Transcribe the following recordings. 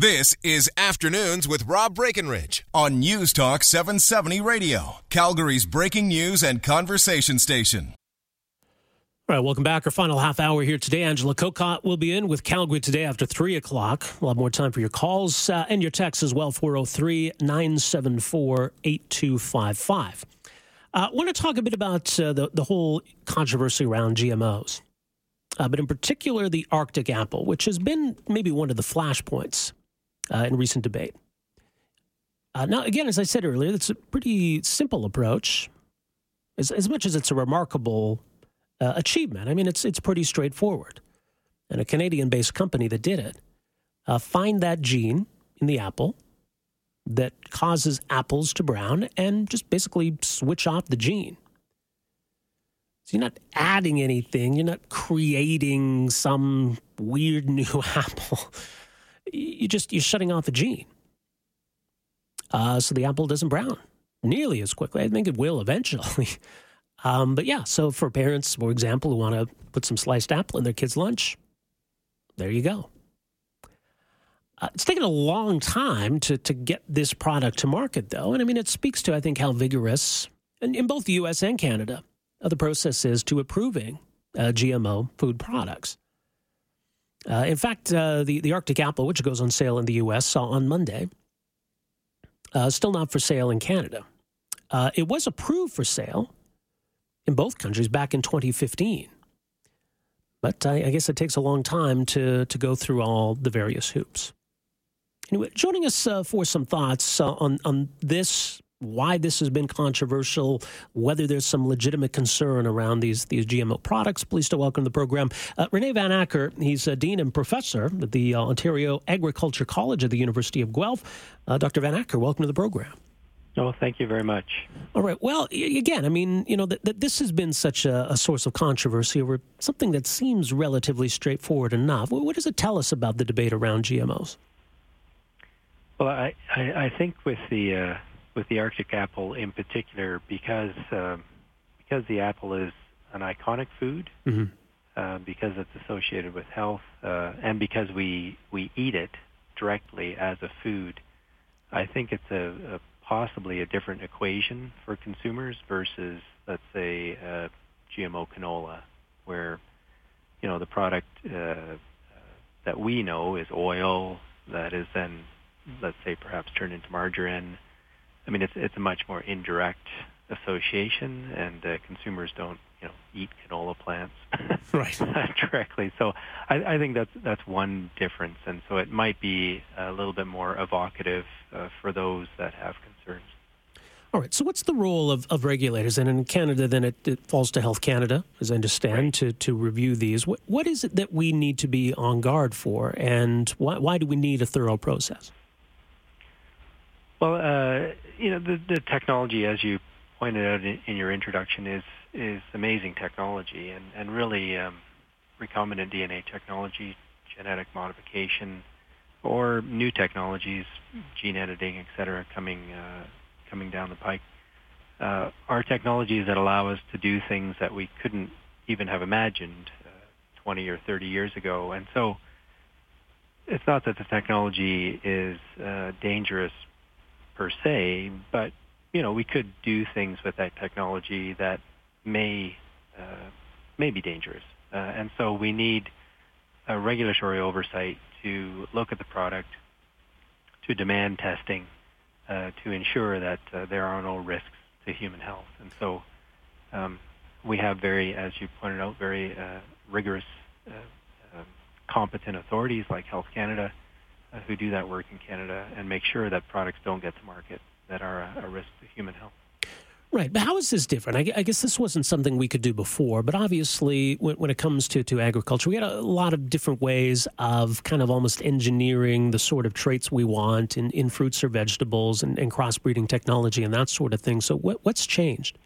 This is Afternoons with Rob Breckenridge on News Talk 770 Radio, Calgary's breaking news and conversation station. All right, welcome back. Our final half hour here today. Angela Kokott will be in with Calgary today after 3 o'clock. We'll have more time for your calls uh, and your texts as well 403 974 8255. I uh, want to talk a bit about uh, the, the whole controversy around GMOs, uh, but in particular the Arctic apple, which has been maybe one of the flashpoints uh, in recent debate. Uh, now, again, as I said earlier, it's a pretty simple approach, as, as much as it's a remarkable uh, achievement. I mean, it's it's pretty straightforward. And a Canadian-based company that did it uh, find that gene in the apple that causes apples to brown, and just basically switch off the gene. So you're not adding anything. You're not creating some weird new apple you just you're shutting off a gene. Uh, so the apple doesn't brown nearly as quickly. I think it will eventually. um, but yeah, so for parents, for example, who want to put some sliced apple in their kids' lunch, there you go. Uh, it's taken a long time to, to get this product to market, though. And I mean, it speaks to, I think, how vigorous, in, in both the U.S. and Canada, uh, the process is to approving uh, GMO food products. Uh, in fact, uh, the, the Arctic apple, which goes on sale in the U.S. saw on Monday, uh, still not for sale in Canada. Uh, it was approved for sale in both countries back in 2015. But I, I guess it takes a long time to, to go through all the various hoops. Anyway, joining us uh, for some thoughts uh, on, on this why this has been controversial, whether there's some legitimate concern around these these GMO products. Pleased to welcome the program uh, Rene Van Acker. He's a dean and professor at the uh, Ontario Agriculture College at the University of Guelph. Uh, Dr. Van Acker, welcome to the program. Oh, thank you very much. All right. Well, again, I mean, you know, that, that this has been such a, a, source of controversy over something that seems relatively straightforward enough. What does it tell us about the debate around GMOs? Well, I, I, I think with the uh, with the Arctic apple in particular because uh, because the apple is an iconic food, mm-hmm. uh, because it's associated with health, uh, and because we we eat it directly as a food. I think it's a, a possibly a different equation for consumers versus let's say uh, GMO canola, where you know the product uh, that we know is oil that is then let's say perhaps turned into margarine I mean, it's it's a much more indirect association, and uh, consumers don't you know eat canola plants right directly. So I, I think that's that's one difference, and so it might be a little bit more evocative uh, for those that have concerns. All right. So, what's the role of, of regulators? And in Canada, then it, it falls to Health Canada, as I understand, right. to, to review these. What, what is it that we need to be on guard for, and why, why do we need a thorough process? Well, uh, you know, the, the technology, as you pointed out in, in your introduction, is is amazing technology, and and really um, recombinant DNA technology, genetic modification, or new technologies, gene editing, et cetera, coming uh, coming down the pike, uh, are technologies that allow us to do things that we couldn't even have imagined uh, 20 or 30 years ago, and so. It's not that the technology is uh, dangerous per se, but you know we could do things with that technology that may uh, may be dangerous, uh, and so we need a regulatory oversight to look at the product, to demand testing, uh, to ensure that uh, there are no risks to human health, and so um, we have very, as you pointed out, very uh, rigorous, uh, um, competent authorities like Health Canada who do that work in Canada and make sure that products don't get to market that are a, a risk to human health. Right, but how is this different? I, I, guess this wasn't something we could do before, but obviously, when, when, it comes to, to agriculture, we had a lot of different ways of kind of almost engineering the sort of traits we want in, in fruits or vegetables and, and crossbreeding technology and that sort of thing. So, what, what's changed?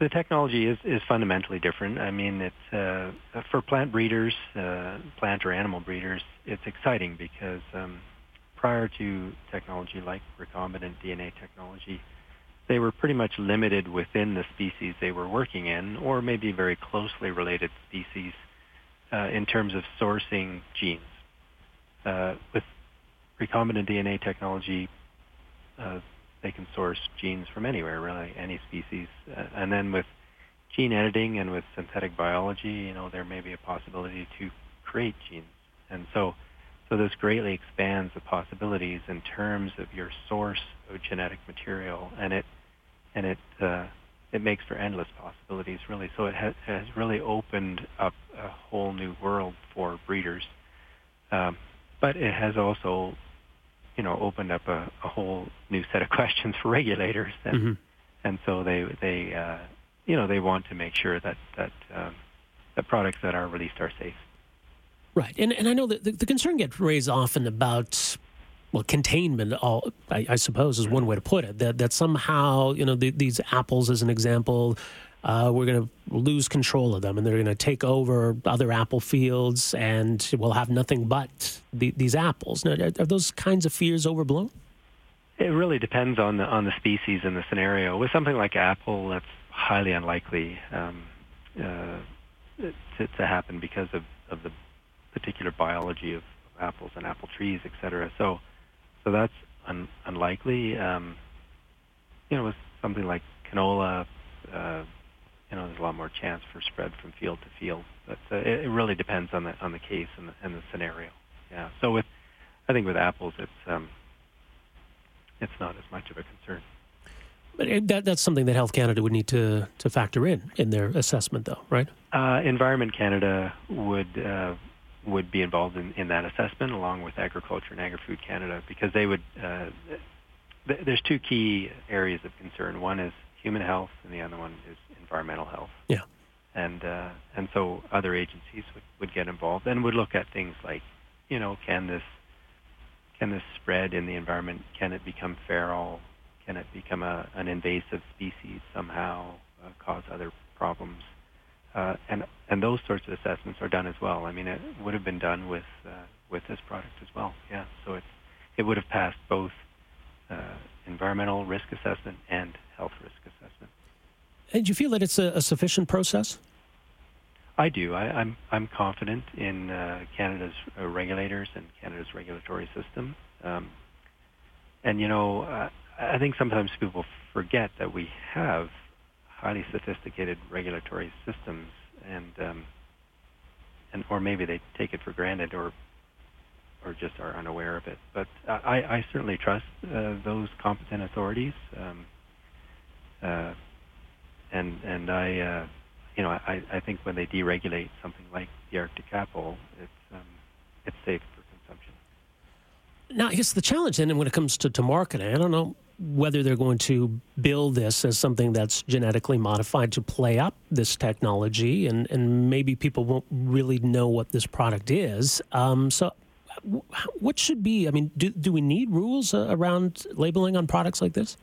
The technology is, is fundamentally different. I mean, it's uh, for plant breeders, uh, plant or animal breeders, it's exciting because um, prior to technology like recombinant DNA technology, they were pretty much limited within the species they were working in, or maybe very closely related species uh, in terms of sourcing genes. Uh, with recombinant DNA technology, uh, they can source genes from anywhere, really, any species. Uh, and then with gene editing and with synthetic biology, you know, there may be a possibility to create genes. And so, so this greatly expands the possibilities in terms of your source of genetic material, and it and it uh, it makes for endless possibilities, really. So it has, has really opened up a whole new world for breeders, um, but it has also, you know, opened up a, a whole new set of questions for regulators, and mm-hmm. and so they they uh, you know they want to make sure that that um, the products that are released are safe. Right, and and I know that the, the concern gets raised often about well, containment, all I, I, suppose, is one way to put it. That that somehow, you know, the, these apples, as an example, uh, we're going to lose control of them, and they're going to take over other apple fields, and we'll have nothing but the, these apples. Now, are, those kinds of fears overblown? It really depends on the on the species and the scenario. With something like apple, that's highly unlikely um, uh, to, to happen because of, of the particular biology of apples and apple trees, et cetera. So so that's un- unlikely. Um, you know, with something like canola, uh, you know, there's a lot more chance for spread from field to field. But uh, it, it really depends on the on the case and the, and the scenario. Yeah. So with, I think with apples, it's um, it's not as much of a concern. But that, that's something that Health Canada would need to, to factor in in their assessment, though, right? Uh, Environment Canada would uh, would be involved in, in that assessment along with Agriculture and Agri-Food Canada because they would, uh, th- there's two key areas of concern. One is human health and the other one is environmental health. Yeah. And, uh, and so other agencies would, would get involved and would look at things like, you know, can this, can this spread in the environment? Can it become feral? Can it become a, an invasive species somehow, uh, cause other problems? Uh, and and those sorts of assessments are done as well. I mean, it would have been done with uh, with this product as well. Yeah, so it it would have passed both uh, environmental risk assessment and health risk assessment. And do you feel that it's a, a sufficient process? I do. I, am I'm, I'm confident in uh, Canada's uh, regulators and Canada's regulatory system. Um, and you know, uh, I think sometimes people forget that we have highly sophisticated regulatory systems, and um, and or maybe they take it for granted, or or just are unaware of it. But I, I certainly trust uh, those competent authorities, um, uh, and and I, uh, you know, I, I think when they deregulate something like the Arctic apple, it's um, it's safe for consumption. Now, I guess the challenge then, when it comes to, to marketing, I don't know whether they're going to build this as something that's genetically modified to play up this technology, and, and maybe people won't really know what this product is. Um, so, what should be? I mean, do, do we need rules uh, around labeling on products like this?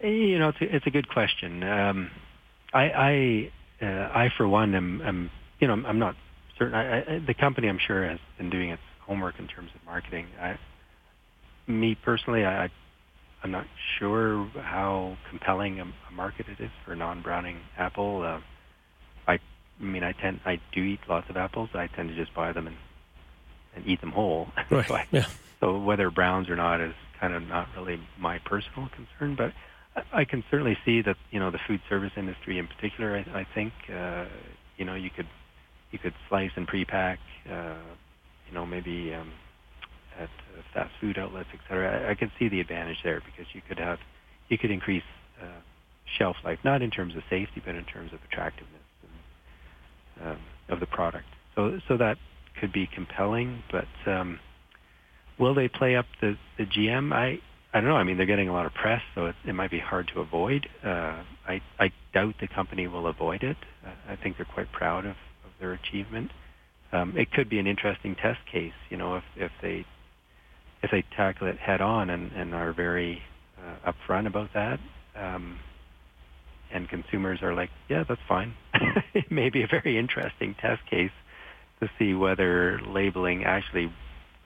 You know, it's a, it's a good question. Um, I, I, uh, I, for one, am, am you know, I'm not certain. I, I, the company, I'm sure, has been doing its homework in terms of marketing. I, me personally, I, I'm not sure how compelling a, a market it is for non-browning apple. Uh, I, I mean, I tend, I do eat lots of apples. I tend to just buy them and and eat them whole. Right. so, I, yeah. so whether browns or not is kind of not really my personal concern, but I, I can certainly see that you know the food service industry in particular. I, I think uh, you know you could you could slice and pre-pack. Uh, you know maybe um, at fast food outlets, et cetera, I, I could see the advantage there because you could have, you could increase uh, shelf life, not in terms of safety, but in terms of attractiveness and, um, of the product. So, so that could be compelling, but um, will they play up the, the GM? I, I don't know. I mean, they're getting a lot of press, so it, it might be hard to avoid. Uh, I, I doubt the company will avoid it. Uh, I think they're quite proud of, of their achievement. Um, it could be an interesting test case, you know, if, if they if they tackle it head on and, and are very uh, upfront about that, um, and consumers are like, yeah, that's fine. it may be a very interesting test case to see whether labeling actually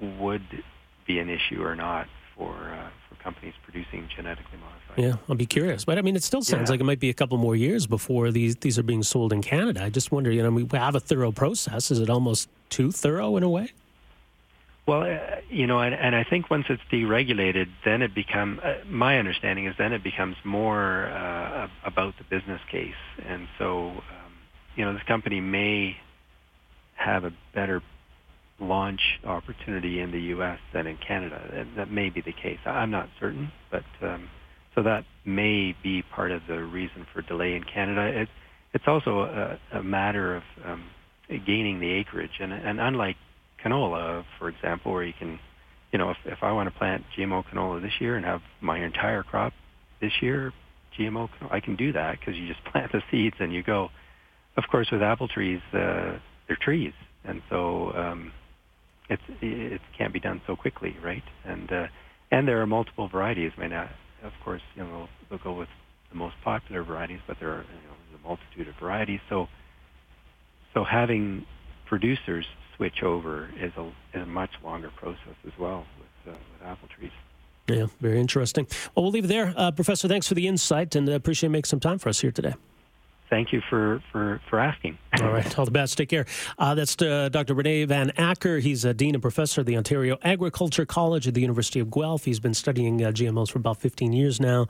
would be an issue or not for uh, for companies producing genetically modified. Yeah, I'll be curious, but I mean, it still sounds yeah. like it might be a couple more years before these these are being sold in Canada. I just wonder, you know, we have a thorough process. Is it almost too thorough in a way? Well, you know, and, and I think once it's deregulated, then it becomes. Uh, my understanding is then it becomes more uh, about the business case, and so um, you know, this company may have a better launch opportunity in the U.S. than in Canada. And that may be the case. I'm not certain, but um, so that may be part of the reason for delay in Canada. It, it's also a, a matter of um, gaining the acreage, and, and unlike canola, for example, where you can, you know, if, if I want to plant GMO canola this year and have my entire crop this year GMO, canola, I can do that because you just plant the seeds and you go. Of course, with apple trees, uh, they're trees, and so um, it's it can't be done so quickly, right? And uh, and there are multiple varieties. I mean, uh, of course, you know, they'll go with the most popular varieties, but there are you know, a multitude of varieties. So so having producers switch over is a is a much longer process as well with uh, with apple trees. Yeah, very interesting. Well, we'll leave it there, uh, Professor. Thanks for the insight, and uh, appreciate making some time for us here today thank you for, for, for asking. All right. All the best. Take care. Uh, that's uh, Dr. Rene Van Acker. He's a dean and professor at the Ontario Agriculture College at the University of Guelph. He's been studying uh, GMOs for about 15 years now.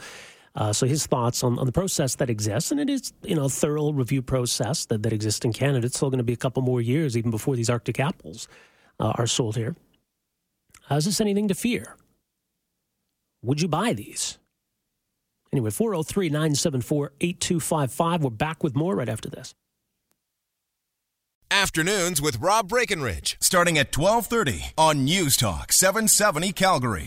Uh, so his thoughts on, on the process that exists, and it is you know a thorough review process that, that exists in Canada. It's still going to be a couple more years even before these Arctic apples uh, are sold here. Is this anything to fear? Would you buy these? Anyway, 403 974 8255. We're back with more right after this. Afternoons with Rob Breckenridge, starting at 1230 on News Talk 770 Calgary.